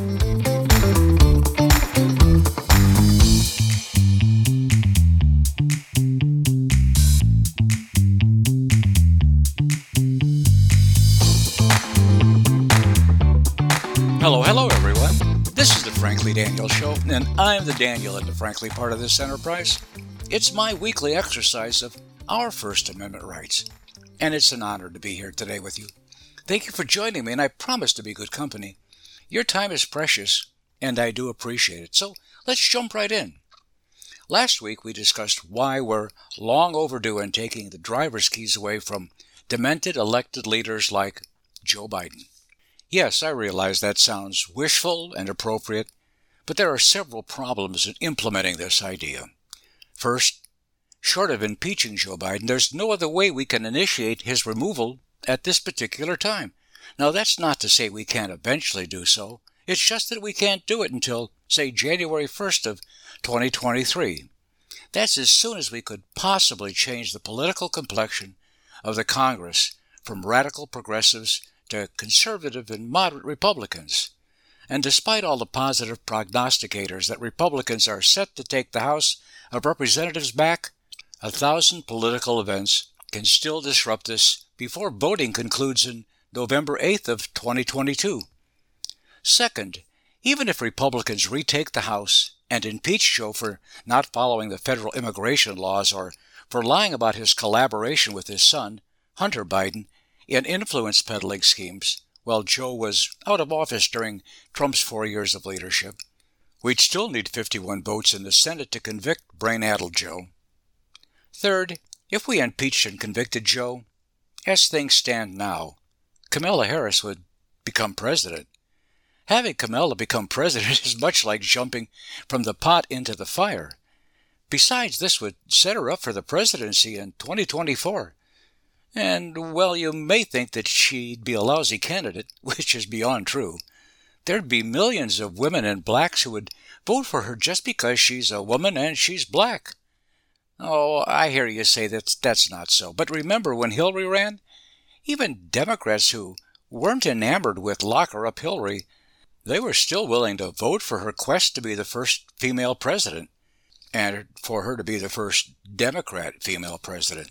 Hello, hello, everyone. This is the Frankly Daniel Show, and I'm the Daniel in the Frankly part of this enterprise. It's my weekly exercise of our First Amendment rights, and it's an honor to be here today with you. Thank you for joining me, and I promise to be good company. Your time is precious, and I do appreciate it. So let's jump right in. Last week, we discussed why we're long overdue in taking the driver's keys away from demented elected leaders like Joe Biden. Yes, I realize that sounds wishful and appropriate, but there are several problems in implementing this idea. First, short of impeaching Joe Biden, there's no other way we can initiate his removal at this particular time. Now, that's not to say we can't eventually do so. It's just that we can't do it until, say, January 1st of 2023. That's as soon as we could possibly change the political complexion of the Congress from radical progressives to conservative and moderate Republicans. And despite all the positive prognosticators that Republicans are set to take the House of Representatives back, a thousand political events can still disrupt this before voting concludes in November 8th of 2022. Second, even if Republicans retake the House and impeach Joe for not following the federal immigration laws or for lying about his collaboration with his son, Hunter Biden, in influence peddling schemes while Joe was out of office during Trump's four years of leadership. We'd still need 51 votes in the Senate to convict brain addled Joe. Third, if we impeached and convicted Joe, as things stand now, Kamala Harris would become president. Having Kamala become president is much like jumping from the pot into the fire. Besides, this would set her up for the presidency in 2024. And, well, you may think that she'd be a lousy candidate, which is beyond true. There'd be millions of women and blacks who would vote for her just because she's a woman and she's black. Oh, I hear you say that that's not so. But remember when Hillary ran? Even Democrats who weren't enamored with locker up Hillary, they were still willing to vote for her quest to be the first female president, and for her to be the first Democrat female president.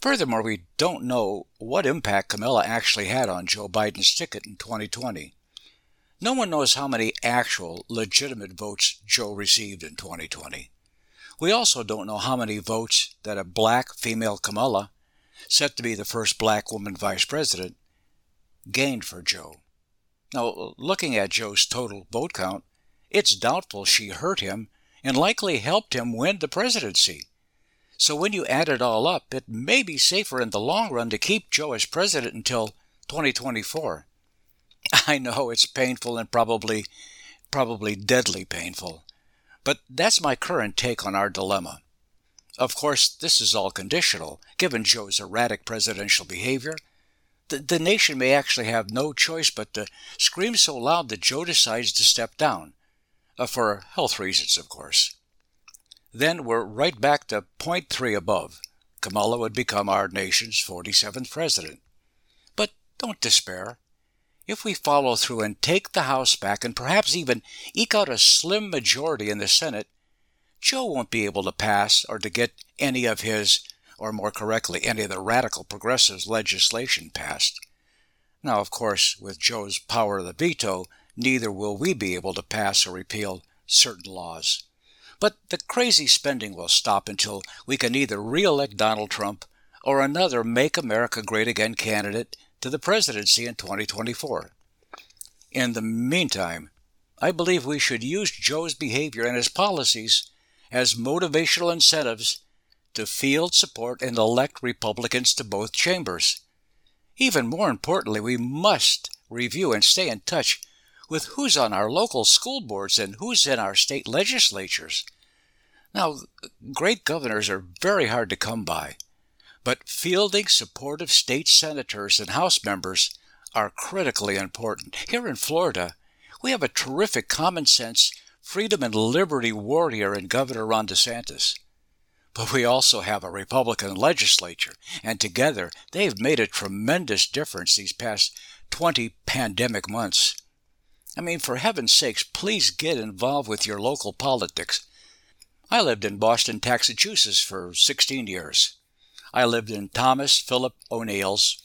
Furthermore, we don't know what impact Kamala actually had on Joe Biden's ticket in 2020. No one knows how many actual, legitimate votes Joe received in 2020. We also don't know how many votes that a black female Kamala, set to be the first black woman vice president, gained for Joe. Now, looking at Joe's total vote count, it's doubtful she hurt him and likely helped him win the presidency. So when you add it all up, it may be safer in the long run to keep Joe as president until 2024. I know it's painful and probably probably deadly painful. But that's my current take on our dilemma. Of course, this is all conditional. Given Joe's erratic presidential behavior, the, the nation may actually have no choice but to scream so loud that Joe decides to step down. Uh, for health reasons, of course. Then we're right back to point three above. Kamala would become our nation's 47th president. But don't despair. If we follow through and take the House back and perhaps even eke out a slim majority in the Senate, Joe won't be able to pass or to get any of his, or more correctly, any of the radical progressives' legislation passed. Now, of course, with Joe's power of the veto, neither will we be able to pass or repeal certain laws. But the crazy spending will stop until we can either re elect Donald Trump or another Make America Great Again candidate to the presidency in 2024. In the meantime, I believe we should use Joe's behavior and his policies as motivational incentives to field support and elect Republicans to both chambers. Even more importantly, we must review and stay in touch with who's on our local school boards and who's in our state legislatures. Now, great governors are very hard to come by, but fielding supportive state senators and House members are critically important. Here in Florida, we have a terrific common sense, freedom, and liberty warrior in Governor Ron DeSantis. But we also have a Republican legislature, and together they've made a tremendous difference these past 20 pandemic months. I mean, for heaven's sakes, please get involved with your local politics. I lived in Boston, Massachusetts for 16 years. I lived in Thomas Philip O'Neill's,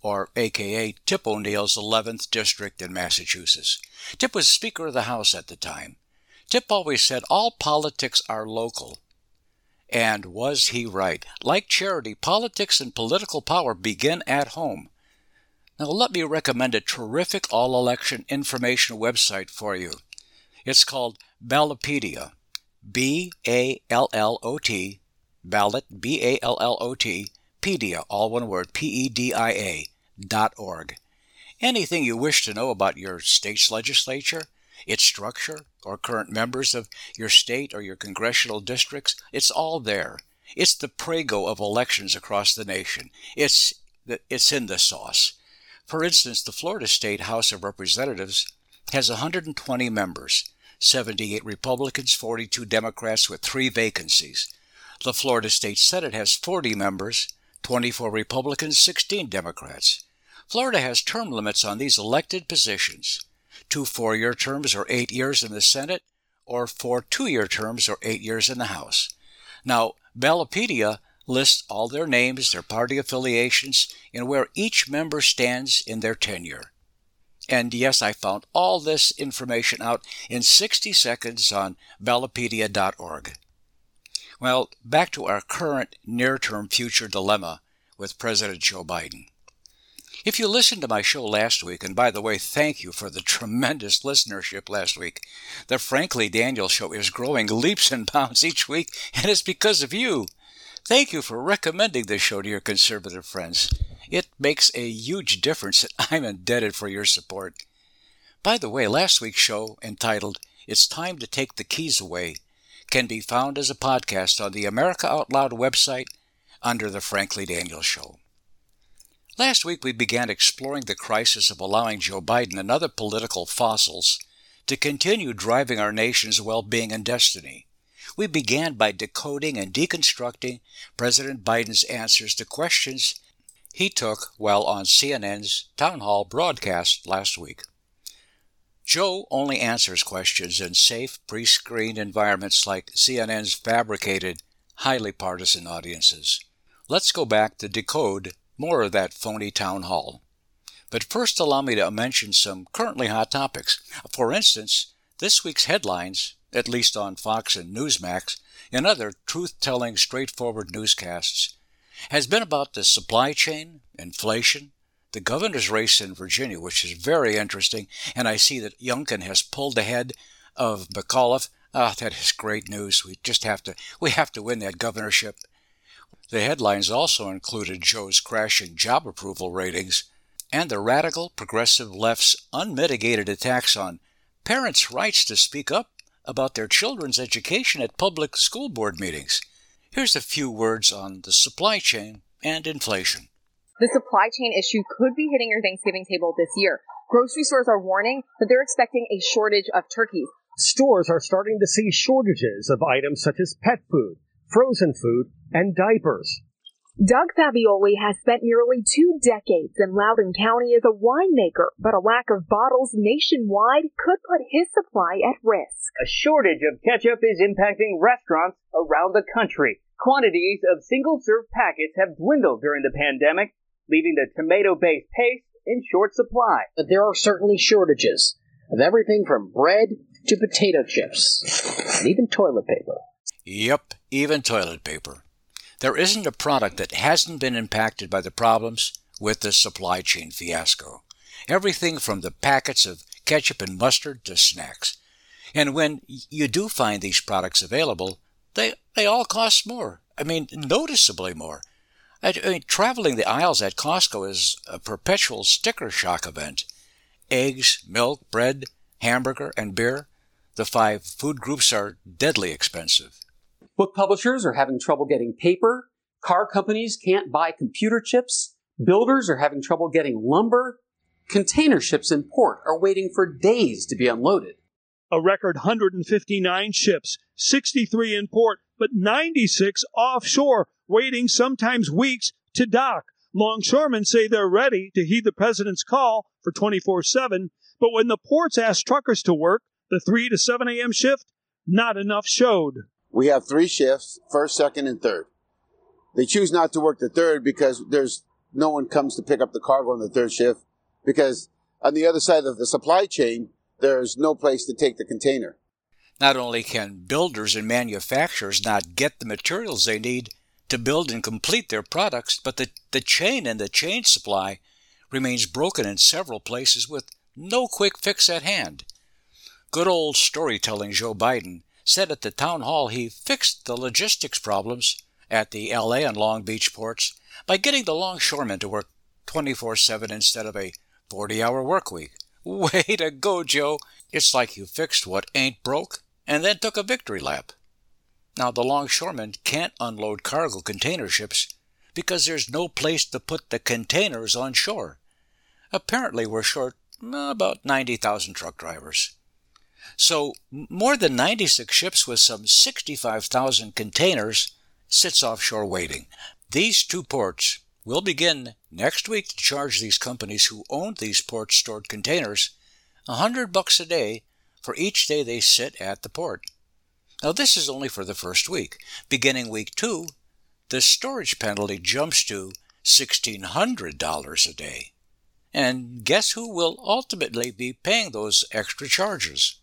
or AKA Tip O'Neill's 11th district in Massachusetts. Tip was Speaker of the House at the time. Tip always said all politics are local. And was he right? Like charity, politics and political power begin at home. Now, let me recommend a terrific all election information website for you. It's called Ballotpedia. B A L L O T, ballot, B A L L O T, pedia, all one word, P E D I A, dot org. Anything you wish to know about your state's legislature, its structure, or current members of your state or your congressional districts, it's all there. It's the Prego of elections across the nation. It's, it's in the sauce. For instance, the Florida State House of Representatives has 120 members 78 Republicans, 42 Democrats, with three vacancies. The Florida State Senate has 40 members 24 Republicans, 16 Democrats. Florida has term limits on these elected positions two four year terms or eight years in the Senate, or four two year terms or eight years in the House. Now, Ballotpedia lists all their names, their party affiliations, and where each member stands in their tenure. And yes, I found all this information out in 60 seconds on ballotpedia.org. Well, back to our current near term future dilemma with President Joe Biden. If you listened to my show last week, and by the way, thank you for the tremendous listenership last week, the Frankly Daniel Show is growing leaps and bounds each week, and it's because of you. Thank you for recommending this show to your conservative friends. It makes a huge difference, and I'm indebted for your support. By the way, last week's show, entitled It's Time to Take the Keys Away, can be found as a podcast on the America Out Loud website under The Frankly Daniel Show. Last week, we began exploring the crisis of allowing Joe Biden and other political fossils to continue driving our nation's well being and destiny. We began by decoding and deconstructing President Biden's answers to questions he took while on CNN's town hall broadcast last week. Joe only answers questions in safe, pre screened environments like CNN's fabricated, highly partisan audiences. Let's go back to decode more of that phony town hall. But first, allow me to mention some currently hot topics. For instance, this week's headlines, at least on Fox and Newsmax, and other truth telling, straightforward newscasts, has been about the supply chain, inflation, the governor's race in Virginia, which is very interesting, and I see that Youngkin has pulled ahead of McAuliffe. Ah, that is great news. We just have to we have to win that governorship. The headlines also included Joe's crashing job approval ratings and the radical progressive left's unmitigated attacks on parents' rights to speak up about their children's education at public school board meetings. Here's a few words on the supply chain and inflation. The supply chain issue could be hitting your Thanksgiving table this year. Grocery stores are warning that they're expecting a shortage of turkeys. Stores are starting to see shortages of items such as pet food, frozen food, and diapers. Doug Fabbioli has spent nearly two decades in Loudoun County as a winemaker, but a lack of bottles nationwide could put his supply at risk. A shortage of ketchup is impacting restaurants around the country. Quantities of single serve packets have dwindled during the pandemic, leaving the tomato based paste in short supply. But there are certainly shortages of everything from bread to potato chips, and even toilet paper. Yep, even toilet paper. There isn't a product that hasn't been impacted by the problems with this supply chain fiasco. Everything from the packets of ketchup and mustard to snacks. And when you do find these products available, they, they all cost more. I mean, noticeably more. I mean, traveling the aisles at Costco is a perpetual sticker shock event. Eggs, milk, bread, hamburger, and beer, the five food groups are deadly expensive. Book publishers are having trouble getting paper. Car companies can't buy computer chips. Builders are having trouble getting lumber. Container ships in port are waiting for days to be unloaded. A record 159 ships, 63 in port, but 96 offshore, waiting sometimes weeks to dock. Longshoremen say they're ready to heed the president's call for 24 7, But when the ports asked truckers to work the 3 to 7 a.m. shift, not enough showed. We have three shifts first, second, and third. They choose not to work the third because there's no one comes to pick up the cargo on the third shift because on the other side of the supply chain, there's no place to take the container. Not only can builders and manufacturers not get the materials they need to build and complete their products, but the, the chain and the chain supply remains broken in several places with no quick fix at hand. Good old storytelling Joe Biden said at the town hall he fixed the logistics problems at the LA and Long Beach ports by getting the longshoremen to work 24 7 instead of a 40 hour work week. Way to go, Joe! It's like you fixed what ain't broke and then took a victory lap. Now, the longshoremen can't unload cargo container ships because there's no place to put the containers on shore. Apparently, we're short uh, about 90,000 truck drivers. So, more than 96 ships with some 65,000 containers sits offshore waiting. These two ports will begin next week to charge these companies who own these port stored containers a hundred bucks a day for each day they sit at the port. Now this is only for the first week. Beginning week two, the storage penalty jumps to $1,600 a day. And guess who will ultimately be paying those extra charges?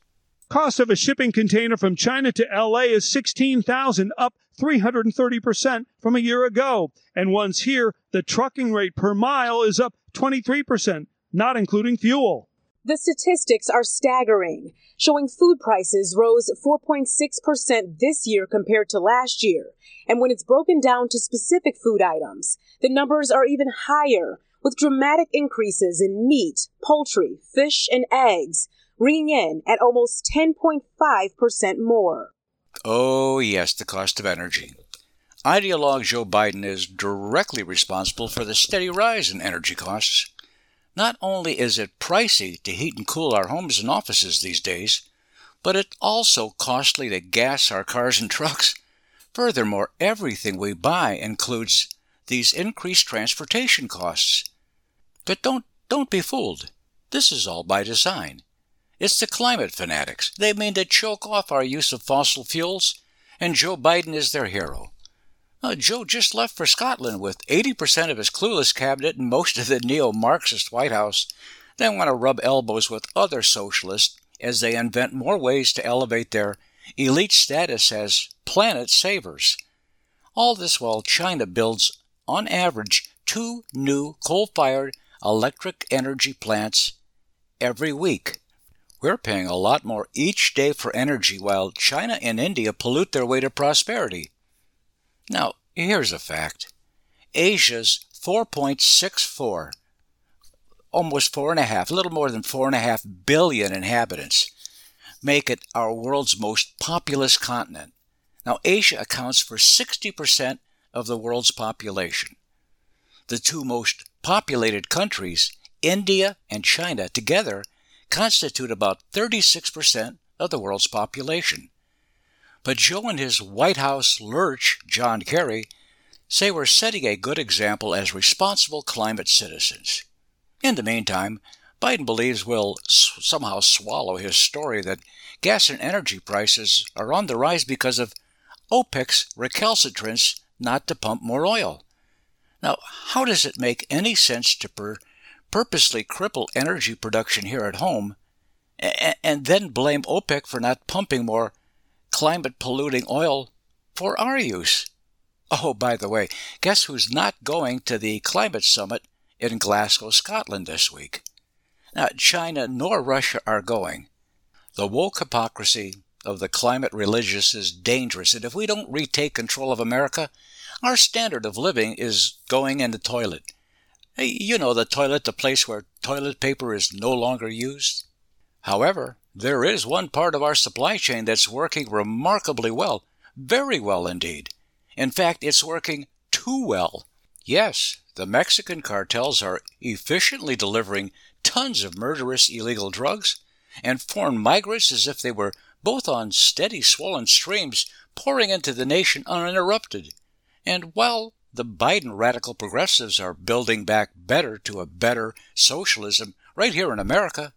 Cost of a shipping container from China to LA is 16,000 up 330% from a year ago. And once here, the trucking rate per mile is up 23%, not including fuel. The statistics are staggering, showing food prices rose 4.6% this year compared to last year. And when it's broken down to specific food items, the numbers are even higher, with dramatic increases in meat, poultry, fish, and eggs, ringing in at almost 10.5% more. Oh, yes, the cost of energy. Ideologue Joe Biden is directly responsible for the steady rise in energy costs. Not only is it pricey to heat and cool our homes and offices these days, but it's also costly to gas our cars and trucks. Furthermore, everything we buy includes these increased transportation costs. But don't don't be fooled. This is all by design. It's the climate fanatics. They mean to choke off our use of fossil fuels, and Joe Biden is their hero. Uh, Joe just left for Scotland with 80% of his clueless cabinet and most of the neo Marxist White House. They want to rub elbows with other socialists as they invent more ways to elevate their elite status as planet savers. All this while China builds, on average, two new coal fired electric energy plants every week. We're paying a lot more each day for energy while China and India pollute their way to prosperity. Now, here's a fact Asia's 4.64, almost four and a half, a little more than four and a half billion inhabitants, make it our world's most populous continent. Now, Asia accounts for 60% of the world's population. The two most populated countries, India and China, together constitute about 36% of the world's population. But Joe and his White House lurch, John Kerry, say we're setting a good example as responsible climate citizens. In the meantime, Biden believes we'll somehow swallow his story that gas and energy prices are on the rise because of OPEC's recalcitrance not to pump more oil. Now, how does it make any sense to per- purposely cripple energy production here at home, and, then blame OPEC for not pumping more climate polluting oil for our use. Oh, by the way, guess who's not going to the climate summit in Glasgow, Scotland this week? Now, China nor Russia are going. The woke hypocrisy of the climate religious is dangerous, and if we don't retake control of America, our standard of living is going in the toilet. You know the toilet, the place where toilet paper is no longer used. However, there is one part of our supply chain that's working remarkably well, very well indeed. In fact, it's working too well. Yes, the Mexican cartels are efficiently delivering tons of murderous illegal drugs and foreign migrants as if they were both on steady swollen streams pouring into the nation uninterrupted. And while the Biden radical progressives are building back better to a better socialism right here in America.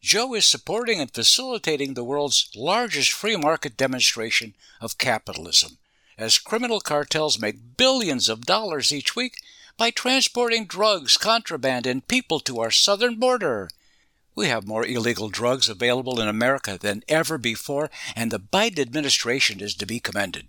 Joe is supporting and facilitating the world's largest free market demonstration of capitalism, as criminal cartels make billions of dollars each week by transporting drugs, contraband, and people to our southern border. We have more illegal drugs available in America than ever before, and the Biden administration is to be commended.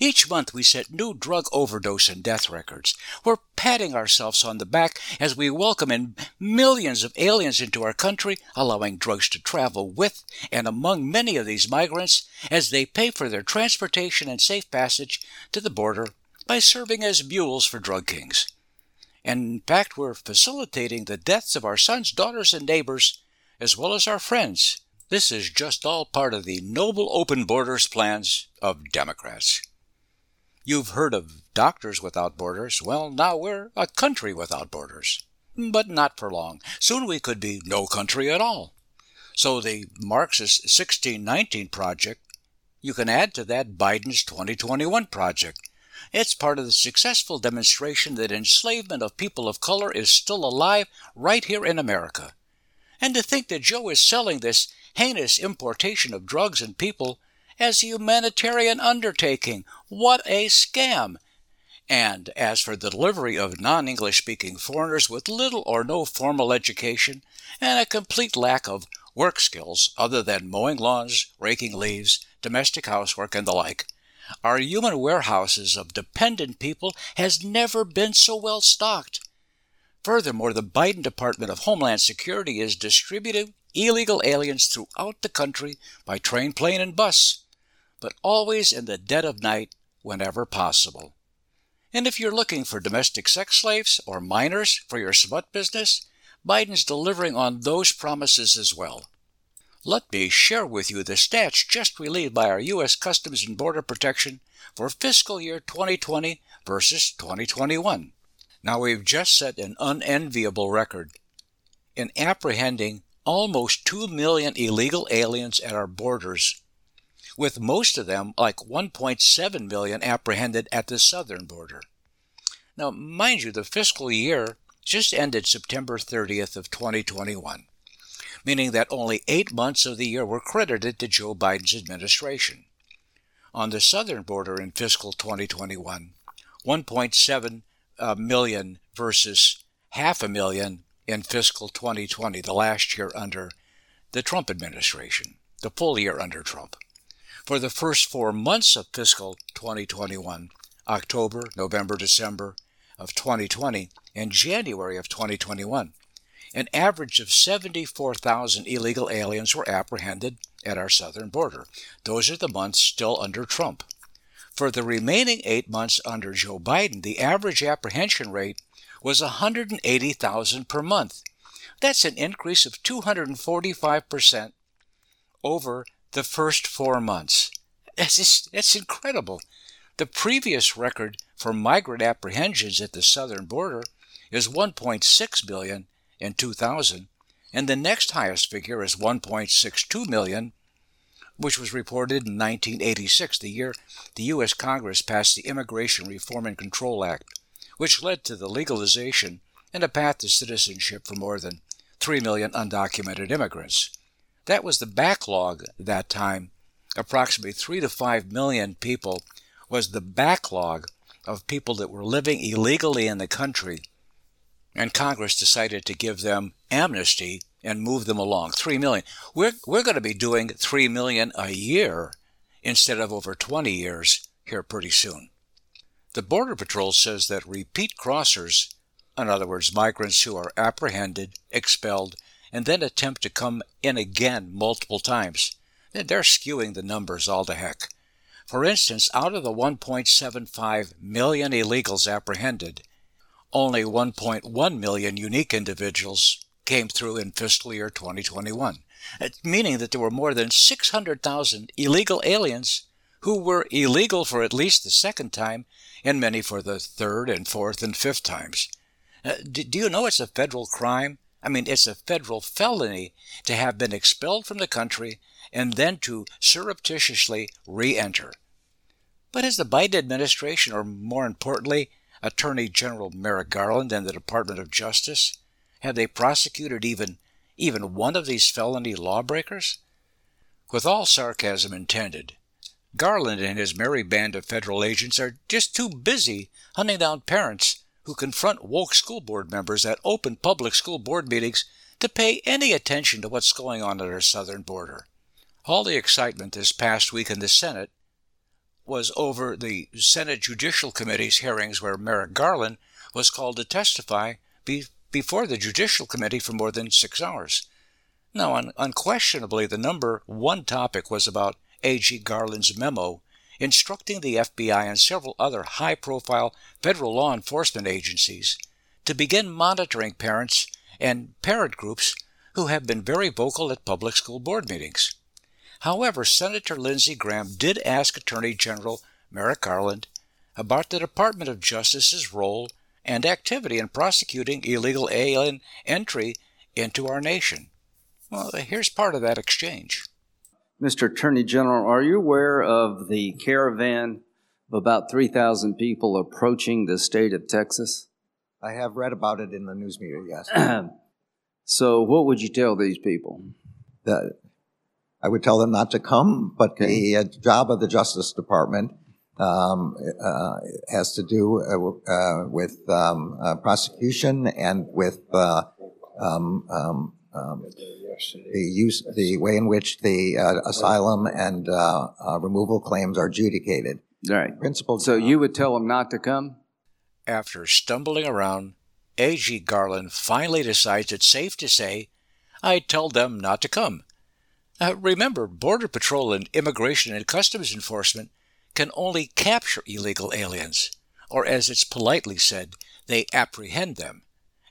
Each month we set new drug overdose and death records. We're patting ourselves on the back as we welcome in millions of aliens into our country, allowing drugs to travel with and among many of these migrants as they pay for their transportation and safe passage to the border by serving as mules for drug kings. And in fact, we're facilitating the deaths of our sons, daughters, and neighbors, as well as our friends. This is just all part of the noble open borders plans of Democrats. You've heard of Doctors Without Borders. Well, now we're a country without borders. But not for long. Soon we could be no country at all. So the Marxist 1619 project, you can add to that Biden's 2021 project. It's part of the successful demonstration that enslavement of people of color is still alive right here in America. And to think that Joe is selling this heinous importation of drugs and people as a humanitarian undertaking. What a scam! And as for the delivery of non English speaking foreigners with little or no formal education and a complete lack of work skills other than mowing lawns, raking leaves, domestic housework, and the like, our human warehouses of dependent people has never been so well stocked. Furthermore, the Biden Department of Homeland Security is distributing illegal aliens throughout the country by train, plane, and bus but always in the dead of night whenever possible. And if you're looking for domestic sex slaves or minors for your smut business, Biden's delivering on those promises as well. Let me share with you the stats just released by our U.S. Customs and Border Protection for fiscal year 2020 versus 2021. Now, we've just set an unenviable record in apprehending almost 2 million illegal aliens at our borders with most of them, like 1.7 million, apprehended at the southern border. Now, mind you, the fiscal year just ended September 30th of 2021, meaning that only eight months of the year were credited to Joe Biden's administration. On the southern border in fiscal 2021, 1.7 uh, million versus half a million in fiscal 2020, the last year under the Trump administration, the full year under Trump for the first four months of fiscal 2021 October, November, December of 2020, and January of 2021. An average of 74,000 illegal aliens were apprehended at our southern border. Those are the months still under Trump. For the remaining eight months under Joe Biden, the average apprehension rate was 180,000 per month. That's an increase of 245% over the first four months. It's, just, incredible. The previous record for migrant apprehensions at the southern border is 1.6 billion in 2000, and the next highest figure is 1.62 million, which was reported in 1986, the year the U.S. Congress passed the Immigration Reform and Control Act, which led to the legalization and a path to citizenship for more than 3 million undocumented immigrants. That was the backlog that time. Approximately 3 to 5 million people was the backlog of people that were living illegally in the country. And Congress decided to give them amnesty and move them along. 3 million. We're, we're going to be doing 3 million a year instead of over 20 years here pretty soon. The Border Patrol says that repeat crossers, in other words, migrants who are apprehended, expelled, and then attempt to come in again multiple times. They're skewing the numbers all to heck. For instance, out of the 1.75 million illegals apprehended, only 1.1 million unique individuals came through in fiscal year 2021, meaning that there were more than 600,000 illegal aliens who were illegal for at least the second time and many for the third and fourth and fifth times. Uh, do you know it's a federal crime I mean, it's a federal felony to have been expelled from the country and then to surreptitiously re enter. But has the Biden administration, or more importantly, Attorney General Merrick Garland and the Department of Justice, have they prosecuted even even one of these felony lawbreakers? With all sarcasm intended, Garland and his merry band of federal agents are just too busy hunting down parents who confront woke school board members at open public school board meetings to pay any attention to what's going on at our southern border. All the excitement this past week in the Senate was over the Senate Judicial Committee's hearings where Merrick Garland was called to testify be- before the Judicial Committee for more than six hours. Now, un- unquestionably, the number one topic was about A.G. Garland's memo instructing the FBI and several other high profile federal law enforcement agencies to begin monitoring parents and parent groups who have been very vocal at public school board meetings. However, Senator Lindsey Graham did ask Attorney General Merrick Garland about the Department of Justice's role and activity in prosecuting illegal alien entry into our nation. Well, here's part of that exchange. Mr. Attorney General, are you aware of the caravan of about 3,000 people approaching the state of Texas? I have read about it in the news media, yes. so, what would you tell these people? That I would tell them not to come, but okay. the uh, job of the Justice Department um, uh, has to do uh, uh with um, uh, prosecution and with uh, um, um, um the use, the way in which the uh, asylum and uh, uh, removal claims are adjudicated. Right. Principal. So you would tell them not to come? After stumbling around, A.G. Garland finally decides it's safe to say, I tell them not to come. Uh, remember, Border Patrol and Immigration and Customs Enforcement can only capture illegal aliens, or as it's politely said, they apprehend them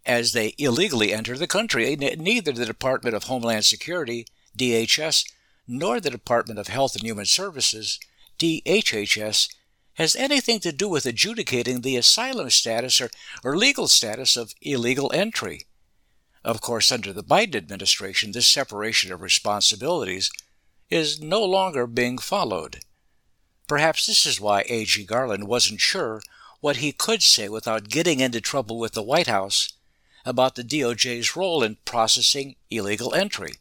as they illegally enter the country. Neither the Department of Homeland Security, DHS, nor the Department of Health and Human Services, DHHS, has anything to do with adjudicating the asylum status or, or legal status of illegal entry. Of course, under the Biden administration, this separation of responsibilities is no longer being followed. Perhaps this is why A.G. Garland wasn't sure what he could say without getting into trouble with the White House about the DOJ's role in processing illegal entry.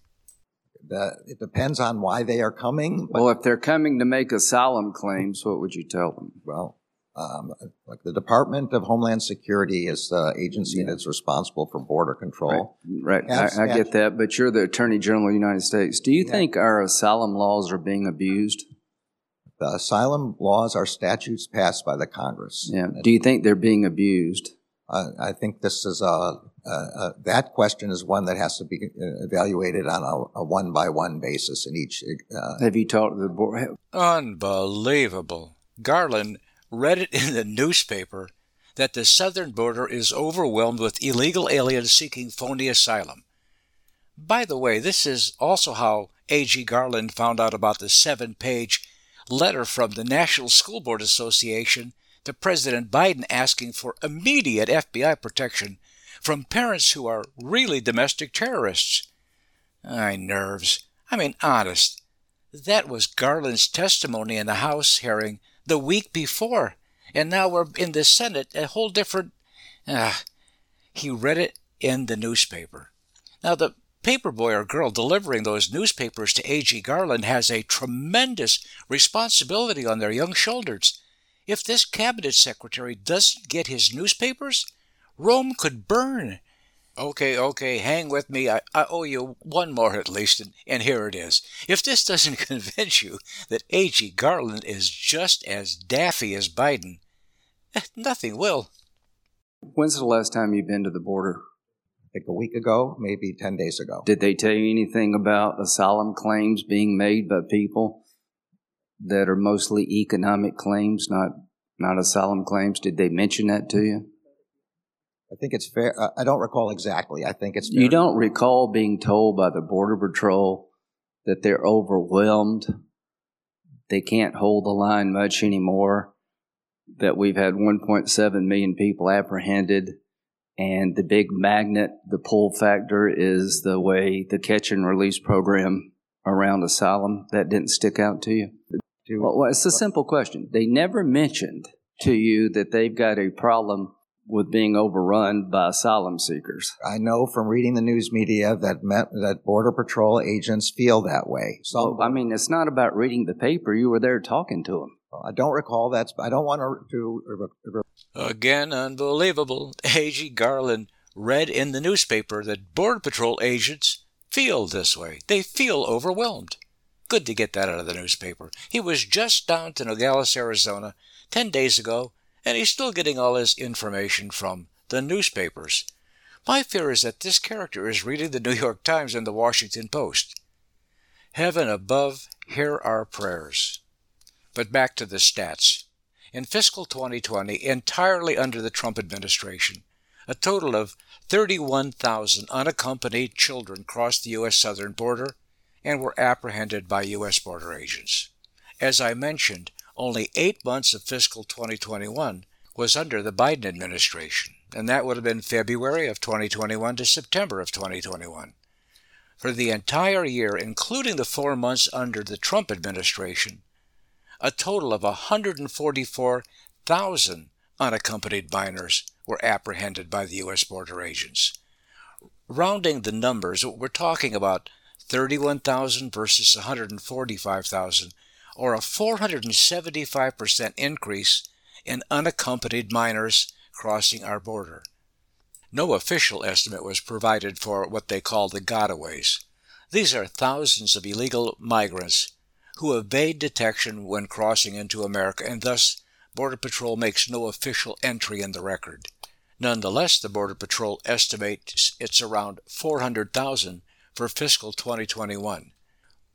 it depends on why they are coming. Well, if they're coming to make asylum claims, what would you tell them? Well, um, like the Department of Homeland Security is the agency yeah. that's responsible for border control. Right, right. Has, I, I get that, but you're the Attorney General of the United States. Do you yeah. think our asylum laws are being abused? The asylum laws are statutes passed by the Congress. Yeah. Do you think they're being abused? Uh, I think this is a, a, a, that question is one that has to be uh, evaluated on a, one by one basis in each. Uh, Have you talked to the board? Unbelievable, Garland read it in the newspaper that the southern border is overwhelmed with illegal aliens seeking phony asylum. By the way, this is also how A.G. Garland found out about the seven page letter from the National School Board Association to President Biden asking for immediate FBI protection from parents who are really domestic terrorists. My nerves. I mean, honest. That was Garland's testimony in the House hearing the week before, and now we're in the Senate, a whole different. Ah, he read it in the newspaper. Now, the paper boy or girl delivering those newspapers to A.G. Garland has a tremendous responsibility on their young shoulders. If this cabinet secretary doesn't get his newspapers, Rome could burn. Okay, okay, hang with me. I, I owe you one more at least, and, and here it is. If this doesn't convince you that A.G. Garland is just as daffy as Biden, eh, nothing will. When's the last time you've been to the border? Like a week ago, maybe 10 days ago. Did they tell you anything about asylum claims being made by people that are mostly economic claims, not, not asylum claims? Did they mention that to you? I think it's fair. Uh, I don't recall exactly. I think it's. You don't recall being told by the Border Patrol that they're overwhelmed, they can't hold the line much anymore, that we've had 1.7 million people apprehended, and the big magnet, the pull factor, is the way the catch and release program around asylum. That didn't stick out to you? Well, it's a simple question. They never mentioned to you that they've got a problem with being overrun by asylum seekers. I know from reading the news media that met, that Border Patrol agents feel that way. So, well, I mean, it's not about reading the paper. You were there talking to them. Well, I don't recall that. I don't want to. to Again, unbelievable. A.G. Garland read in the newspaper that Border Patrol agents feel this way. They feel overwhelmed. Good to get that out of the newspaper. He was just down to Nogales, Arizona, 10 days ago, and he's still getting all his information from the newspapers. My fear is that this character is reading the New York Times and the Washington Post. Heaven above, hear our prayers. But back to the stats. In fiscal 2020, entirely under the Trump administration, a total of 31,000 unaccompanied children crossed the U.S. southern border and were apprehended by U.S. border agents. As I mentioned, only eight months of fiscal 2021 was under the Biden administration, and that would have been February of 2021 to September of 2021. For the entire year, including the four months under the Trump administration, a total of 144,000 unaccompanied minors were apprehended by the U.S. border agents. Rounding the numbers, we're talking about 31,000 versus 145,000, or a 475% increase in unaccompanied minors crossing our border. No official estimate was provided for what they call the gotaways. These are thousands of illegal migrants who evade detection when crossing into America, and thus Border Patrol makes no official entry in the record. Nonetheless, the Border Patrol estimates it's around 400,000 for fiscal 2021.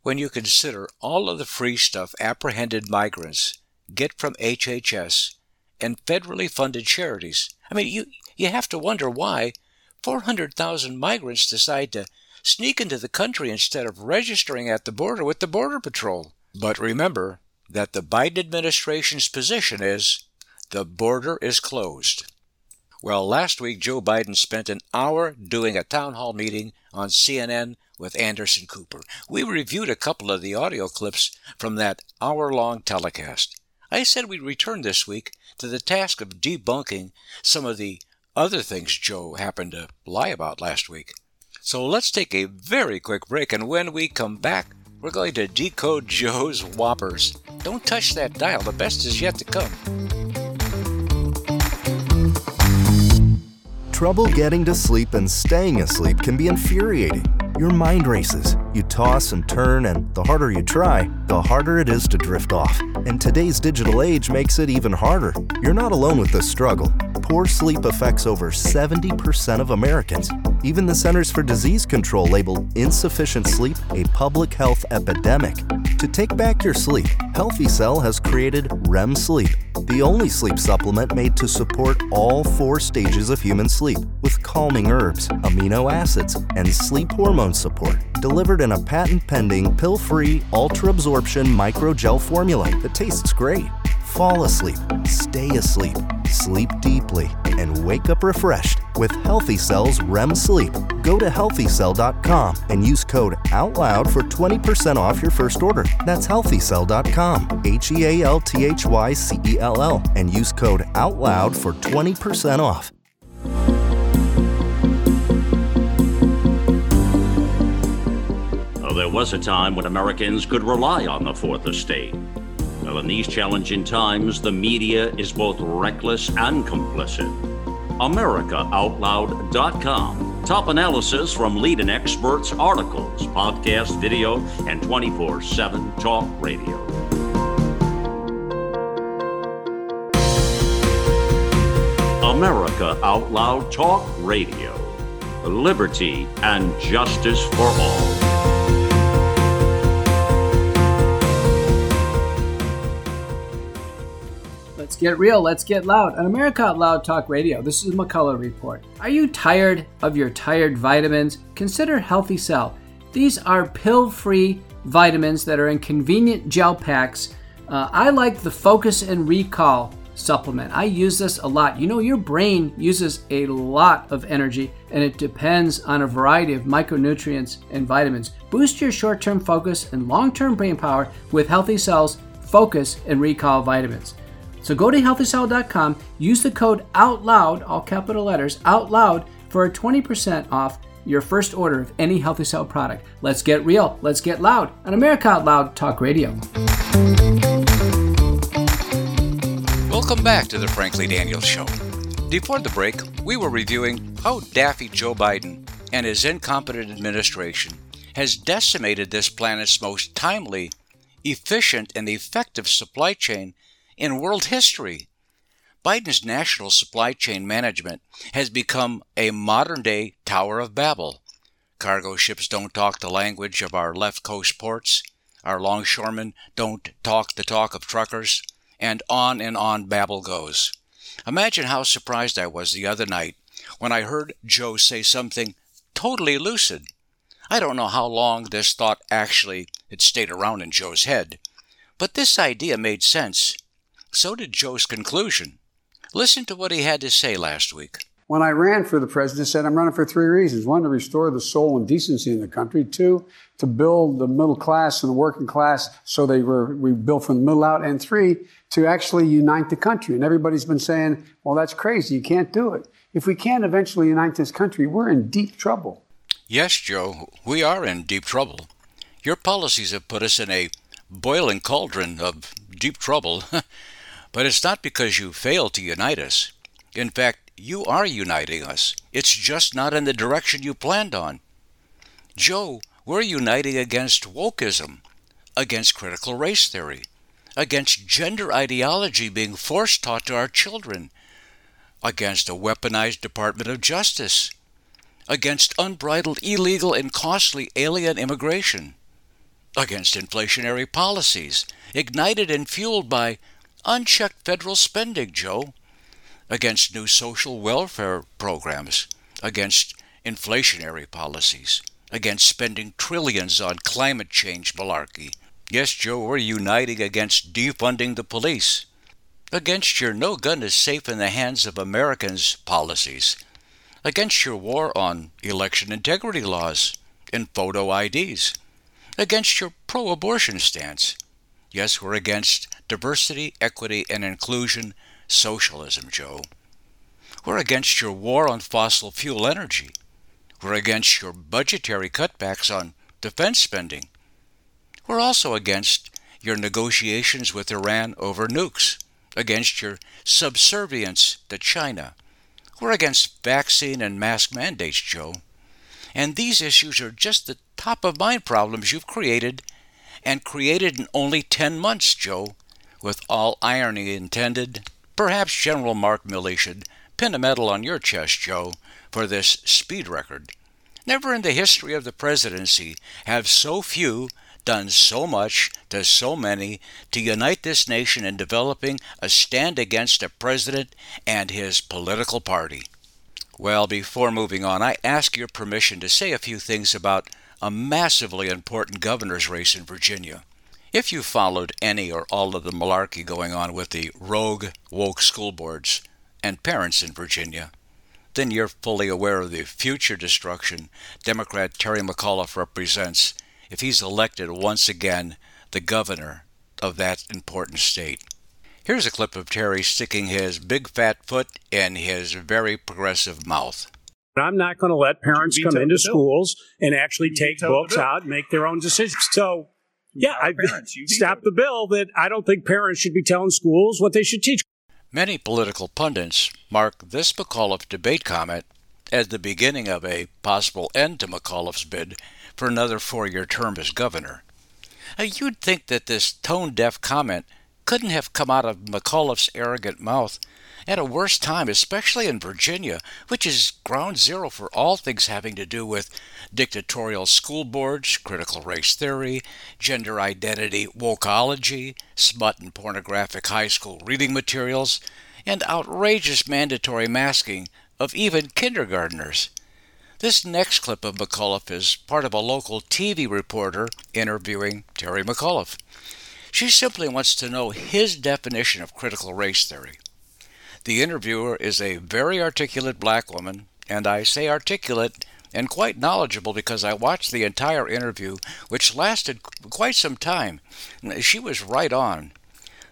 When you consider all of the free stuff apprehended migrants get from HHS and federally funded charities, I mean, you, you have to wonder why 400,000 migrants decide to sneak into the country instead of registering at the border with the Border Patrol. But remember that the Biden administration's position is the border is closed. Well, last week Joe Biden spent an hour doing a town hall meeting on CNN with Anderson Cooper. We reviewed a couple of the audio clips from that hour long telecast. I said we'd return this week to the task of debunking some of the other things Joe happened to lie about last week. So let's take a very quick break, and when we come back, we're going to decode Joe's whoppers. Don't touch that dial, the best is yet to come. Trouble getting to sleep and staying asleep can be infuriating. Your mind races. You toss and turn, and the harder you try, the harder it is to drift off. And today's digital age makes it even harder. You're not alone with this struggle. Poor sleep affects over 70% of Americans. Even the Centers for Disease Control labeled insufficient sleep a public health epidemic. To take back your sleep, Healthy Cell has created REM Sleep, the only sleep supplement made to support all four stages of human sleep with calming herbs, amino acids, and sleep hormone support, delivered in a patent pending pill free ultra absorption microgel formula that tastes great. Fall asleep, stay asleep, sleep deeply, and wake up refreshed with Healthy Cell's REM Sleep. Go to healthycell.com and use code OUTLOUD for 20% off your first order. That's healthycell.com, H E A L T H Y C E L L, and use code OUTLOUD for 20% off. There was a time when Americans could rely on the Fourth Estate. Well, in these challenging times, the media is both reckless and complicit. AmericaOutloud.com. Top analysis from leading experts, articles, podcast, video, and 24 7 talk radio. America Out Loud Talk Radio. Liberty and justice for all. Get real, let's get loud on America Out Loud Talk Radio. This is McCullough Report. Are you tired of your tired vitamins? Consider Healthy Cell. These are pill free vitamins that are in convenient gel packs. Uh, I like the Focus and Recall supplement. I use this a lot. You know, your brain uses a lot of energy and it depends on a variety of micronutrients and vitamins. Boost your short term focus and long term brain power with Healthy Cells Focus and Recall vitamins. So go to healthycell.com, use the code OUTLOUD, all capital letters, OUTLOUD, for a 20% off your first order of any Healthy Cell product. Let's get real, let's get loud on America Out Loud Talk Radio. Welcome back to the Frankly Daniels Show. Before the break, we were reviewing how daffy Joe Biden and his incompetent administration has decimated this planet's most timely, efficient, and effective supply chain in world history. Biden's national supply chain management has become a modern day Tower of Babel. Cargo ships don't talk the language of our left coast ports, our longshoremen don't talk the talk of truckers, and on and on Babel goes. Imagine how surprised I was the other night when I heard Joe say something totally lucid. I don't know how long this thought actually had stayed around in Joe's head, but this idea made sense. So did Joe's conclusion. Listen to what he had to say last week. When I ran for the president, I said I'm running for three reasons. One, to restore the soul and decency in the country. Two, to build the middle class and the working class so they were we built from the middle out. And three, to actually unite the country. And everybody's been saying, well, that's crazy. You can't do it. If we can't eventually unite this country, we're in deep trouble. Yes, Joe, we are in deep trouble. Your policies have put us in a boiling cauldron of deep trouble. but it's not because you failed to unite us. In fact, you are uniting us. It's just not in the direction you planned on. Joe, we're uniting against wokeism, against critical race theory, against gender ideology being force taught to our children, against a weaponized Department of Justice, against unbridled, illegal, and costly alien immigration, against inflationary policies ignited and fueled by unchecked federal spending, Joe against new social welfare programs, against inflationary policies, against spending trillions on climate change malarkey. Yes, Joe, we're uniting against defunding the police, against your no gun is safe in the hands of Americans policies, against your war on election integrity laws and photo IDs, against your pro abortion stance. Yes, we're against diversity, equity, and inclusion socialism, Joe. We're against your war on fossil fuel energy. We're against your budgetary cutbacks on defense spending. We're also against your negotiations with Iran over nukes, against your subservience to China. We're against vaccine and mask mandates, Joe. And these issues are just the top of mind problems you've created, and created in only 10 months, Joe, with all irony intended. Perhaps General Mark Milley should pin a medal on your chest, Joe, for this speed record. Never in the history of the presidency have so few done so much to so many to unite this nation in developing a stand against a president and his political party. Well, before moving on, I ask your permission to say a few things about a massively important governor's race in Virginia. If you followed any or all of the malarkey going on with the rogue woke school boards and parents in Virginia, then you're fully aware of the future destruction Democrat Terry McAuliffe represents if he's elected once again the governor of that important state. Here's a clip of Terry sticking his big fat foot in his very progressive mouth. I'm not going to let parents come into schools and actually take books out and make their own decisions. So yeah, I stopped the bill that I don't think parents should be telling schools what they should teach. Many political pundits mark this McAuliffe debate comment as the beginning of a possible end to McAuliffe's bid for another four year term as governor. Now, you'd think that this tone deaf comment couldn't have come out of McAuliffe's arrogant mouth at a worse time, especially in Virginia, which is ground zero for all things having to do with dictatorial school boards, critical race theory, gender identity, wokeology, smut and pornographic high school reading materials, and outrageous mandatory masking of even kindergarteners. This next clip of McAuliffe is part of a local TV reporter interviewing Terry McAuliffe. She simply wants to know his definition of critical race theory. The interviewer is a very articulate black woman, and I say articulate and quite knowledgeable because I watched the entire interview, which lasted quite some time. She was right on.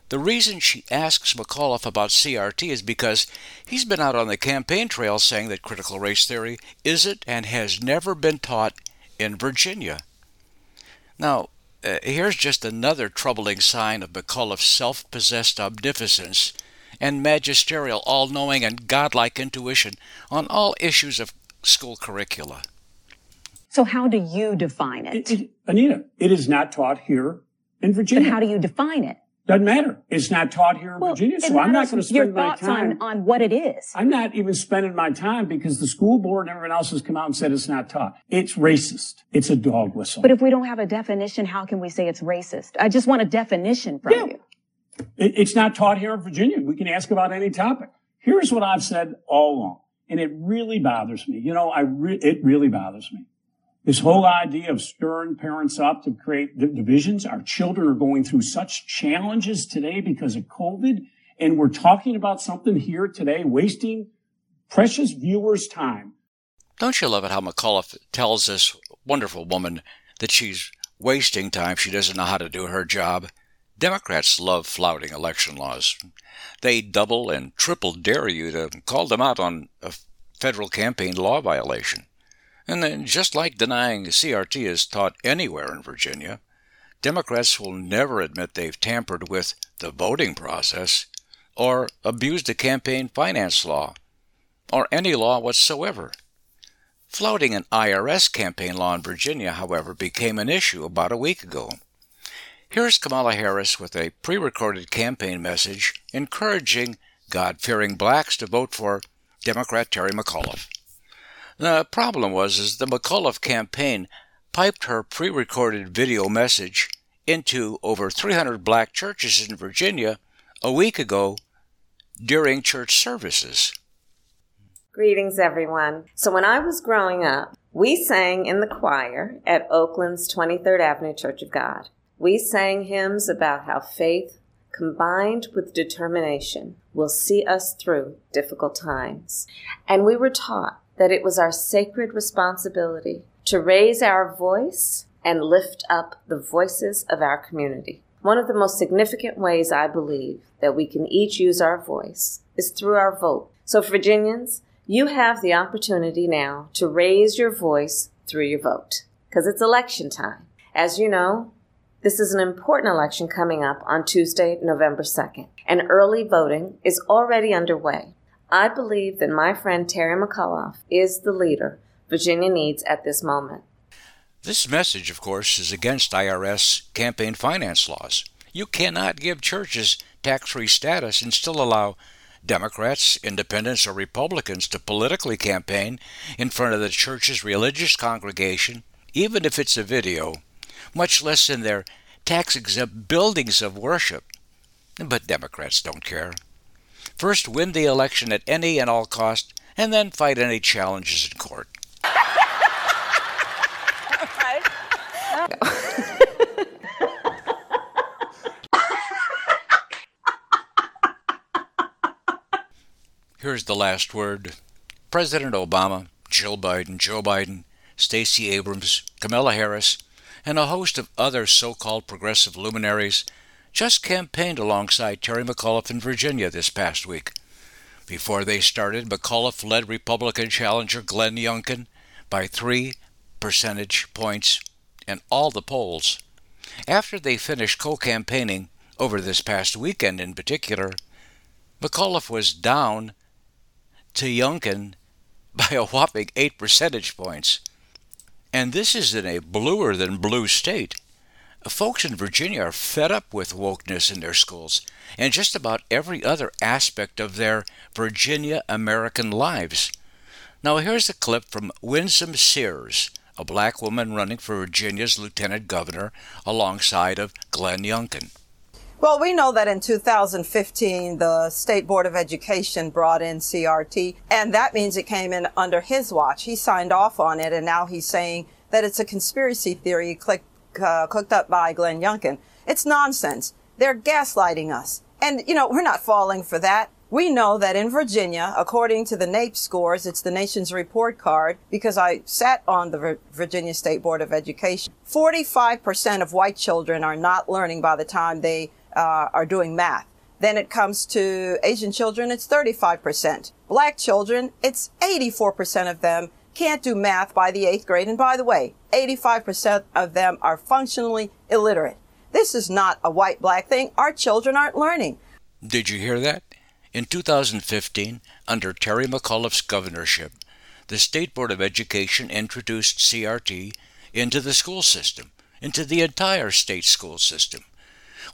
The reason she asks McAuliffe about CRT is because he's been out on the campaign trail saying that critical race theory isn't and has never been taught in Virginia. Now, uh, here's just another troubling sign of McAuliffe's self possessed omnipotence and magisterial all knowing and godlike intuition on all issues of school curricula. So, how do you define it? it, it Anita, it is not taught here in Virginia. But how do you define it? Doesn't matter. It's not taught here in well, Virginia, so I'm not going to spend your my thoughts time on, on what it is. I'm not even spending my time because the school board and everyone else has come out and said it's not taught. It's racist. It's a dog whistle. But if we don't have a definition, how can we say it's racist? I just want a definition from Yeah. you. It, it's not taught here in Virginia. We can ask about any topic. Here's what I've said all along, and it really bothers me. You know, I re- it really bothers me. This whole idea of stirring parents up to create divisions. Our children are going through such challenges today because of COVID, and we're talking about something here today, wasting precious viewers' time. Don't you love it how McAuliffe tells this wonderful woman that she's wasting time? She doesn't know how to do her job. Democrats love flouting election laws. They double and triple dare you to call them out on a federal campaign law violation. And then, just like denying CRT is taught anywhere in Virginia, Democrats will never admit they've tampered with the voting process or abused a campaign finance law or any law whatsoever. Flouting an IRS campaign law in Virginia, however, became an issue about a week ago. Here's Kamala Harris with a pre recorded campaign message encouraging God fearing blacks to vote for Democrat Terry McAuliffe. The problem was is the McAuliffe campaign piped her pre-recorded video message into over 300 black churches in Virginia a week ago during church services. Greetings, everyone. So, when I was growing up, we sang in the choir at Oakland's 23rd Avenue Church of God. We sang hymns about how faith, combined with determination, will see us through difficult times. And we were taught that it was our sacred responsibility to raise our voice and lift up the voices of our community. One of the most significant ways I believe that we can each use our voice is through our vote. So, Virginians, you have the opportunity now to raise your voice through your vote because it's election time. As you know, this is an important election coming up on Tuesday, November 2nd, and early voting is already underway. I believe that my friend Terry McAuliffe is the leader Virginia needs at this moment. This message, of course, is against IRS campaign finance laws. You cannot give churches tax free status and still allow Democrats, independents, or Republicans to politically campaign in front of the church's religious congregation, even if it's a video, much less in their tax exempt buildings of worship. But Democrats don't care. First, win the election at any and all cost, and then fight any challenges in court. Here's the last word. President Obama, Jill Biden, Joe Biden, Stacey Abrams, Kamala Harris, and a host of other so called progressive luminaries just campaigned alongside Terry McAuliffe in Virginia this past week. Before they started, McAuliffe led Republican challenger Glenn Youngkin by three percentage points in all the polls. After they finished co campaigning over this past weekend in particular, McAuliffe was down to Youngkin by a whopping eight percentage points. And this is in a bluer than blue state. Folks in Virginia are fed up with wokeness in their schools and just about every other aspect of their Virginia American lives. Now, here's a clip from Winsome Sears, a black woman running for Virginia's lieutenant governor alongside of Glenn Youngkin. Well, we know that in 2015, the State Board of Education brought in CRT, and that means it came in under his watch. He signed off on it, and now he's saying that it's a conspiracy theory uh, cooked up by Glenn Youngkin. It's nonsense. They're gaslighting us. And, you know, we're not falling for that. We know that in Virginia, according to the NAEP scores, it's the nation's report card because I sat on the Vir- Virginia State Board of Education. 45% of white children are not learning by the time they uh, are doing math. Then it comes to Asian children, it's 35%. Black children, it's 84% of them can't do math by the eighth grade. And by the way, 85% of them are functionally illiterate. This is not a white black thing. Our children aren't learning. Did you hear that? In 2015, under Terry McAuliffe's governorship, the State Board of Education introduced CRT into the school system, into the entire state school system.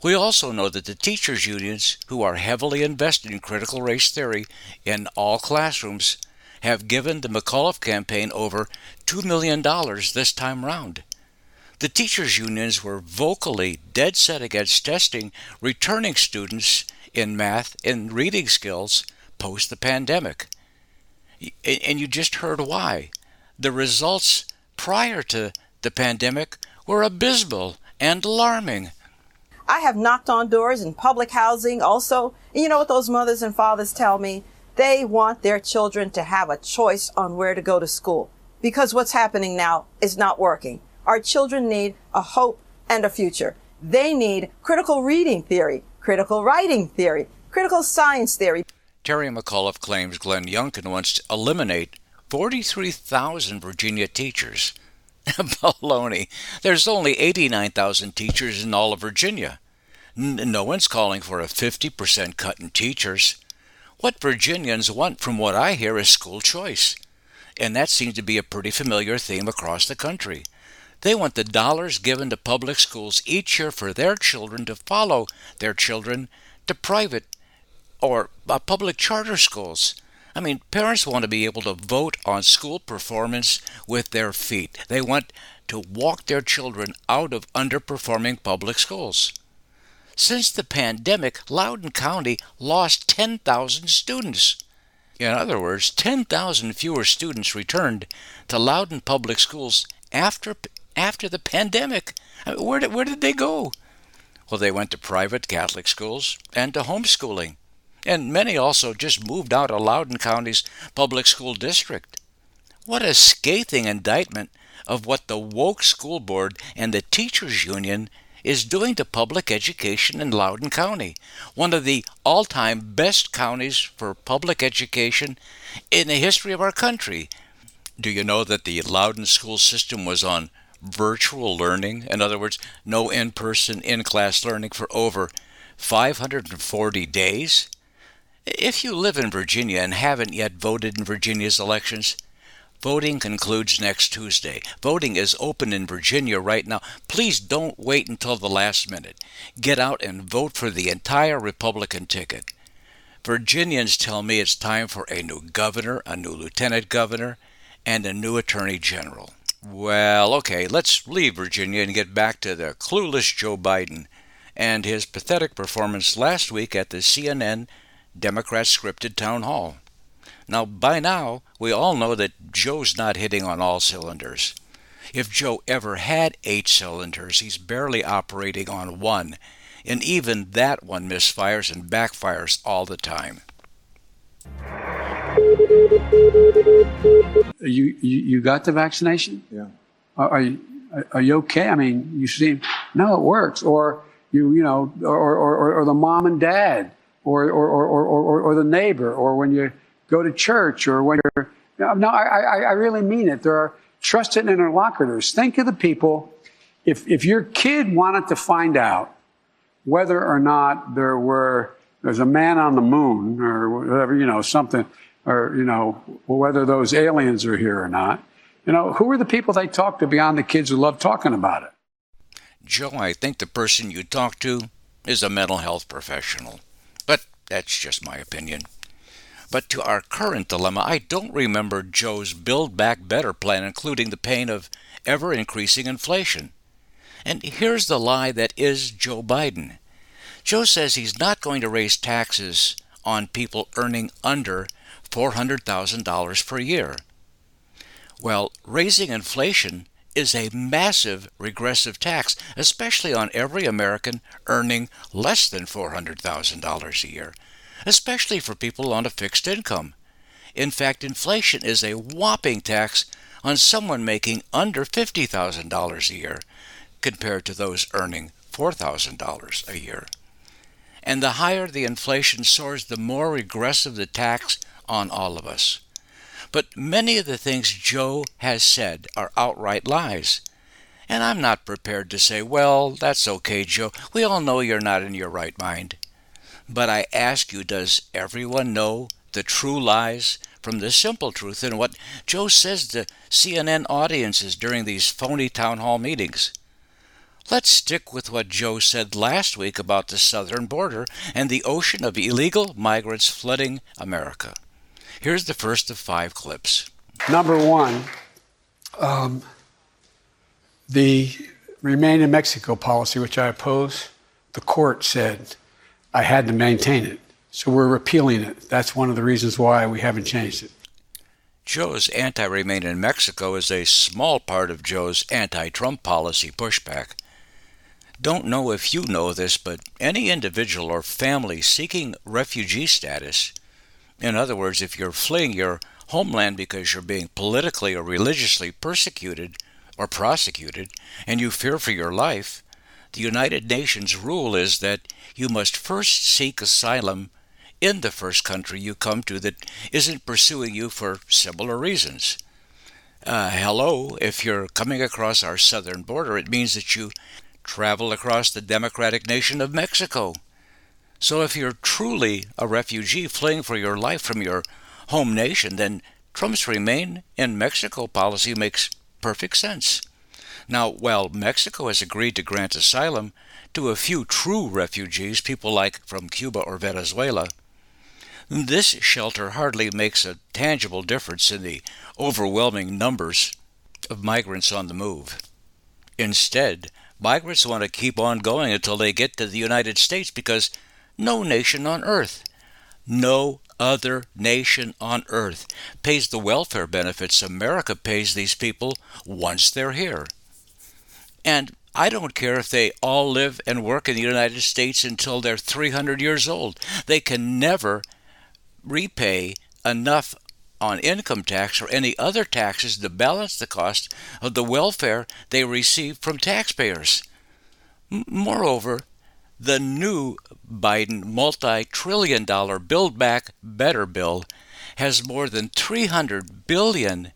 We also know that the teachers' unions, who are heavily invested in critical race theory in all classrooms, have given the McAuliffe campaign over $2 million this time round. The teachers' unions were vocally dead set against testing returning students in math and reading skills post the pandemic. And you just heard why. The results prior to the pandemic were abysmal and alarming. I have knocked on doors in public housing also. You know what those mothers and fathers tell me? They want their children to have a choice on where to go to school because what's happening now is not working. Our children need a hope and a future. They need critical reading theory, critical writing theory, critical science theory. Terry McAuliffe claims Glenn Youngkin wants to eliminate 43,000 Virginia teachers. Baloney. There's only 89,000 teachers in all of Virginia. N- no one's calling for a 50% cut in teachers. What Virginians want, from what I hear, is school choice. And that seems to be a pretty familiar theme across the country. They want the dollars given to public schools each year for their children to follow their children to private or uh, public charter schools. I mean, parents want to be able to vote on school performance with their feet. They want to walk their children out of underperforming public schools. Since the pandemic, Loudoun County lost 10,000 students. In other words, 10,000 fewer students returned to Loudoun Public Schools after, after the pandemic. Where did, where did they go? Well, they went to private Catholic schools and to homeschooling. And many also just moved out of Loudoun County's public school district. What a scathing indictment of what the woke school board and the teachers union is doing to public education in Loudoun County, one of the all time best counties for public education in the history of our country. Do you know that the Loudoun school system was on virtual learning? In other words, no in person, in class learning for over 540 days? If you live in Virginia and haven't yet voted in Virginia's elections, Voting concludes next Tuesday. Voting is open in Virginia right now. Please don't wait until the last minute. Get out and vote for the entire Republican ticket. Virginians tell me it's time for a new governor, a new lieutenant governor, and a new attorney general. Well, okay, let's leave Virginia and get back to the clueless Joe Biden and his pathetic performance last week at the CNN Democrat scripted town hall. Now, by now, we all know that Joe's not hitting on all cylinders. If Joe ever had eight cylinders, he's barely operating on one, and even that one misfires and backfires all the time. You you, you got the vaccination? Yeah. Are, are you are you okay? I mean, you seem no, it works. Or you you know, or or, or, the mom and dad, or or, or, or, or the neighbor, or when you go to church or when you're. No, I, I, really mean it. There are trusted interlocutors. Think of the people. If, if your kid wanted to find out whether or not there were, there's a man on the moon or whatever, you know, something, or, you know, whether those aliens are here or not, you know, who are the people they talk to beyond the kids who love talking about it? Joe, I think the person you talk to is a mental health professional. But that's just my opinion. But to our current dilemma, I don't remember Joe's Build Back Better plan including the pain of ever increasing inflation. And here's the lie that is Joe Biden. Joe says he's not going to raise taxes on people earning under $400,000 per year. Well, raising inflation is a massive regressive tax, especially on every American earning less than $400,000 a year especially for people on a fixed income. In fact, inflation is a whopping tax on someone making under $50,000 a year compared to those earning $4,000 a year. And the higher the inflation soars, the more regressive the tax on all of us. But many of the things Joe has said are outright lies. And I'm not prepared to say, well, that's okay, Joe. We all know you're not in your right mind. But I ask you, does everyone know the true lies from the simple truth and what Joe says to CNN audiences during these phony town hall meetings? Let's stick with what Joe said last week about the southern border and the ocean of illegal migrants flooding America. Here's the first of five clips. Number one, um, the remain in Mexico policy, which I oppose, the court said I had to maintain it. So we're repealing it. That's one of the reasons why we haven't changed it. Joe's anti remain in Mexico is a small part of Joe's anti Trump policy pushback. Don't know if you know this, but any individual or family seeking refugee status, in other words, if you're fleeing your homeland because you're being politically or religiously persecuted or prosecuted, and you fear for your life, the United Nations rule is that you must first seek asylum in the first country you come to that isn't pursuing you for similar reasons. Uh, hello, if you're coming across our southern border, it means that you travel across the democratic nation of Mexico. So if you're truly a refugee fleeing for your life from your home nation, then Trump's remain in Mexico policy makes perfect sense. Now, while Mexico has agreed to grant asylum to a few true refugees, people like from Cuba or Venezuela, this shelter hardly makes a tangible difference in the overwhelming numbers of migrants on the move. Instead, migrants want to keep on going until they get to the United States because no nation on earth, no other nation on earth pays the welfare benefits America pays these people once they're here. And I don't care if they all live and work in the United States until they're 300 years old. They can never repay enough on income tax or any other taxes to balance the cost of the welfare they receive from taxpayers. Moreover, the new Biden multi trillion dollar Build Back Better bill has more than $300 billion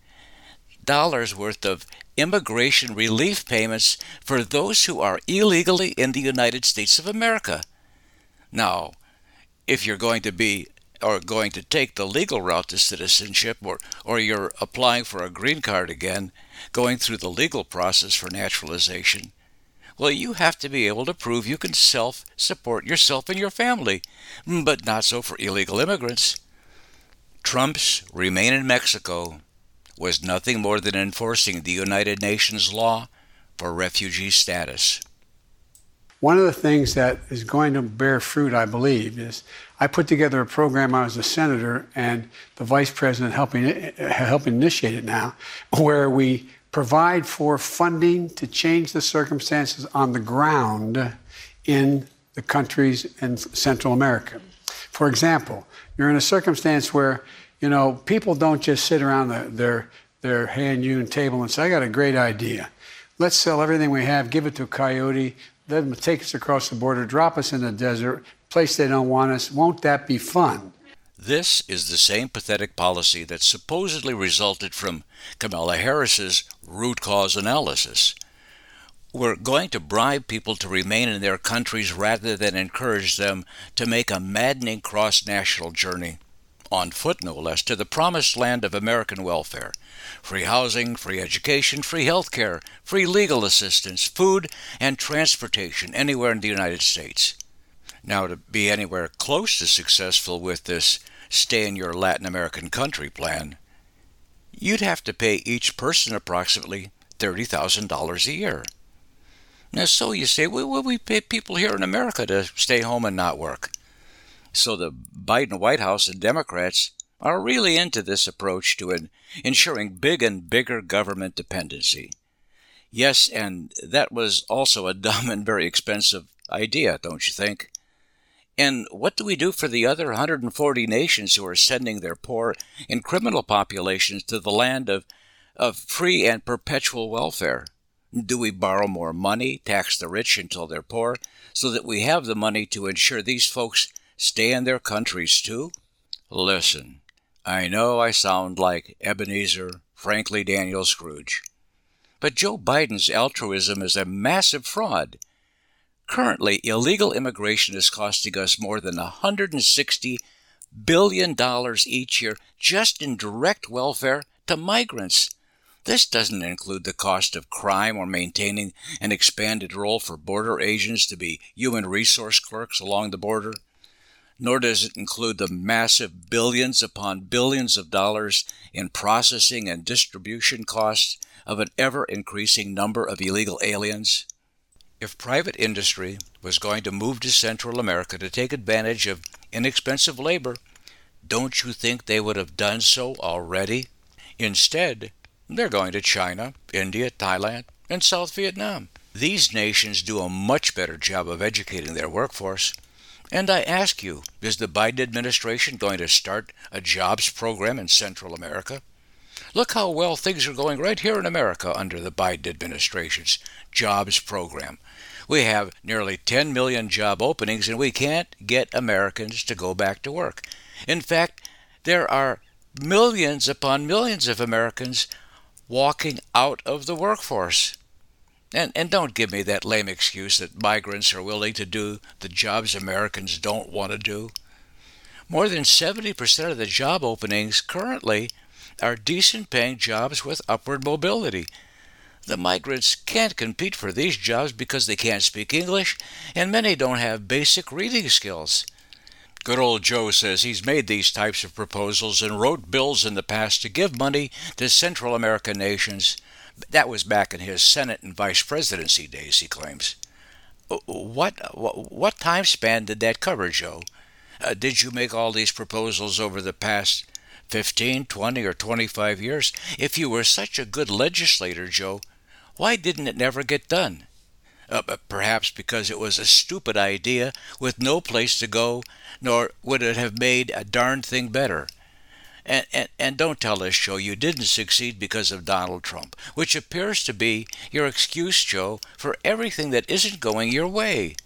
worth of immigration relief payments for those who are illegally in the United States of America. Now, if you're going to be or going to take the legal route to citizenship or, or you're applying for a green card again, going through the legal process for naturalization, well, you have to be able to prove you can self support yourself and your family, but not so for illegal immigrants. Trump's Remain in Mexico was nothing more than enforcing the United Nations law for refugee status. One of the things that is going to bear fruit, I believe, is I put together a program. I was a senator and the vice president helping helping initiate it now, where we provide for funding to change the circumstances on the ground in the countries in Central America. For example, you're in a circumstance where you know people don't just sit around the, their their hand-hewn table and say, "I got a great idea. Let's sell everything we have, give it to a coyote, let them take us across the border, drop us in the desert, place they don't want us. Won't that be fun? This is the same pathetic policy that supposedly resulted from Kamala Harris's root cause analysis. We're going to bribe people to remain in their countries rather than encourage them to make a maddening cross national journey, on foot no less, to the promised land of American welfare free housing, free education, free health care, free legal assistance, food, and transportation anywhere in the United States. Now, to be anywhere close to successful with this stay in your Latin American country plan, you'd have to pay each person approximately $30,000 a year. Now, so you say, well, we pay people here in America to stay home and not work. So the Biden White House and Democrats are really into this approach to an ensuring big and bigger government dependency. Yes, and that was also a dumb and very expensive idea, don't you think? And what do we do for the other 140 nations who are sending their poor and criminal populations to the land of, of free and perpetual welfare? Do we borrow more money, tax the rich until they're poor, so that we have the money to ensure these folks stay in their countries too? Listen, I know I sound like Ebenezer, Frankly Daniel Scrooge. But Joe Biden's altruism is a massive fraud. Currently, illegal immigration is costing us more than $160 billion each year just in direct welfare to migrants. This doesn't include the cost of crime or maintaining an expanded role for border agents to be human resource clerks along the border nor does it include the massive billions upon billions of dollars in processing and distribution costs of an ever increasing number of illegal aliens. If private industry was going to move to Central America to take advantage of inexpensive labor, don't you think they would have done so already? Instead, they're going to China, India, Thailand, and South Vietnam. These nations do a much better job of educating their workforce and I ask you, is the Biden administration going to start a jobs program in Central America? Look how well things are going right here in America under the Biden administration's jobs program. We have nearly 10 million job openings, and we can't get Americans to go back to work. In fact, there are millions upon millions of Americans walking out of the workforce. And, and don't give me that lame excuse that migrants are willing to do the jobs Americans don't want to do. More than 70% of the job openings currently are decent paying jobs with upward mobility. The migrants can't compete for these jobs because they can't speak English, and many don't have basic reading skills. Good old Joe says he's made these types of proposals and wrote bills in the past to give money to Central American nations that was back in his Senate and vice presidency days, he claims. What, what, what time span did that cover, Joe? Uh, did you make all these proposals over the past 15, 20, or 25 years? If you were such a good legislator, Joe, why didn't it never get done? Uh, perhaps because it was a stupid idea with no place to go, nor would it have made a darn thing better. And, and, and don't tell us, Joe, you didn't succeed because of Donald Trump, which appears to be your excuse, Joe, for everything that isn't going your way.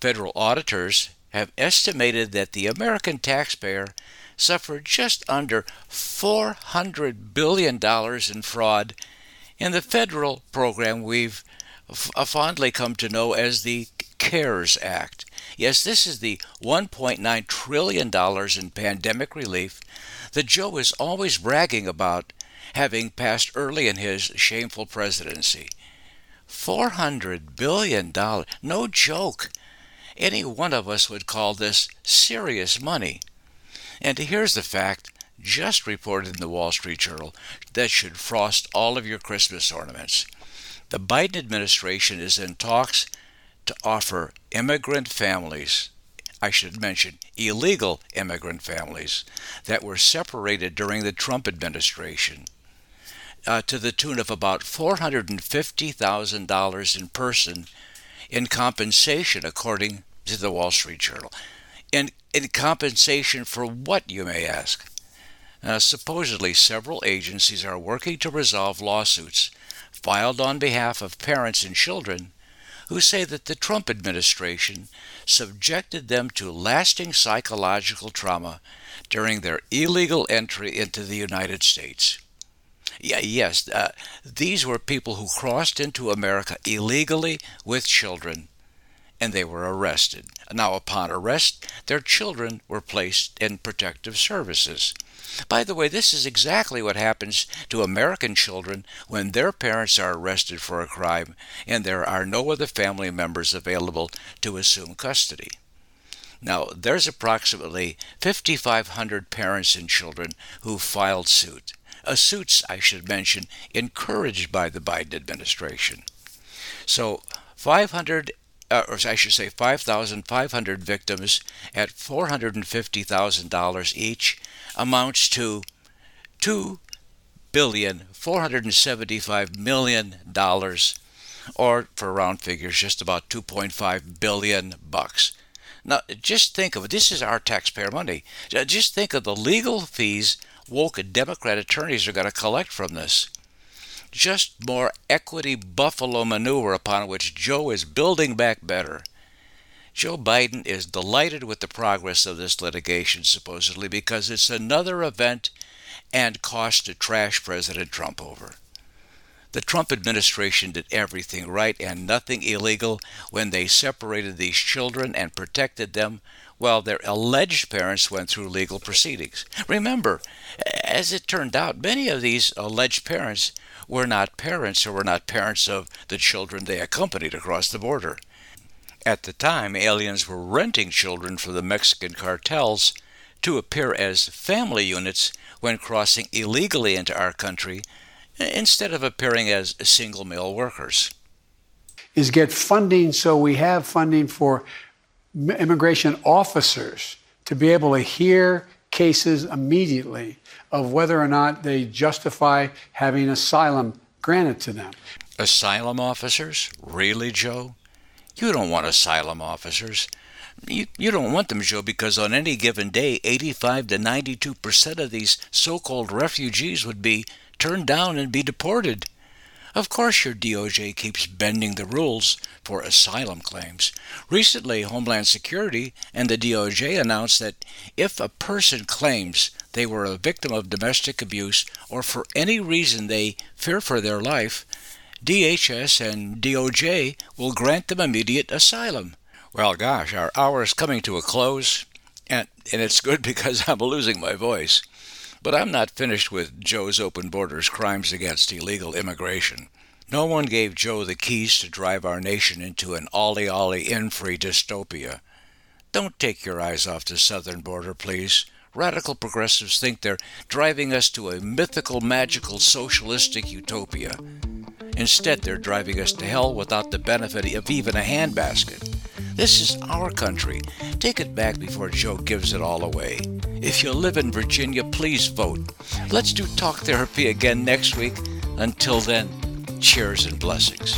Federal auditors have estimated that the American taxpayer suffered just under $400 billion in fraud in the federal program we've f- uh, fondly come to know as the CARES Act. Yes, this is the $1.9 trillion in pandemic relief that Joe is always bragging about having passed early in his shameful presidency. $400 billion. No joke. Any one of us would call this serious money. And here's the fact, just reported in the Wall Street Journal, that should frost all of your Christmas ornaments. The Biden administration is in talks to offer immigrant families, I should mention illegal immigrant families, that were separated during the Trump administration. Uh, to the tune of about $450,000 in person in compensation, according to the Wall Street Journal. In, in compensation for what, you may ask? Uh, supposedly, several agencies are working to resolve lawsuits filed on behalf of parents and children who say that the Trump administration subjected them to lasting psychological trauma during their illegal entry into the United States. Yeah, yes, uh, these were people who crossed into America illegally with children and they were arrested. Now, upon arrest, their children were placed in protective services. By the way, this is exactly what happens to American children when their parents are arrested for a crime and there are no other family members available to assume custody. Now, there's approximately 5,500 parents and children who filed suit. A suits, I should mention, encouraged by the Biden administration. So, 500 uh, or I should say 5,500 victims at $450,000 each amounts to two billion four hundred and seventy-five million dollars, or for round figures, just about 2.5 billion bucks. Now, just think of it. This is our taxpayer money. Just think of the legal fees woke Democrat attorneys are going to collect from this. Just more equity buffalo manure upon which Joe is building back better. Joe Biden is delighted with the progress of this litigation, supposedly, because it's another event and cost to trash President Trump over. The Trump administration did everything right and nothing illegal when they separated these children and protected them while their alleged parents went through legal proceedings. Remember, as it turned out, many of these alleged parents were not parents or were not parents of the children they accompanied across the border. At the time, aliens were renting children from the Mexican cartels to appear as family units when crossing illegally into our country instead of appearing as single male workers. Is get funding so we have funding for immigration officers to be able to hear cases immediately of whether or not they justify having asylum granted to them. Asylum officers? Really, Joe? You don't want asylum officers. You, you don't want them, Joe, because on any given day, 85 to 92 percent of these so called refugees would be turned down and be deported. Of course, your DOJ keeps bending the rules for asylum claims. Recently, Homeland Security and the DOJ announced that if a person claims they were a victim of domestic abuse or for any reason they fear for their life, DHS and DOJ will grant them immediate asylum. Well, gosh, our hour is coming to a close, and, and it's good because I'm losing my voice. But I'm not finished with Joe's Open Borders crimes against illegal immigration. No one gave Joe the keys to drive our nation into an ollie ollie in free dystopia. Don't take your eyes off the southern border, please. Radical progressives think they're driving us to a mythical, magical, socialistic utopia. Instead, they're driving us to hell without the benefit of even a handbasket. This is our country. Take it back before Joe gives it all away. If you live in Virginia, please vote. Let's do talk therapy again next week. Until then, cheers and blessings.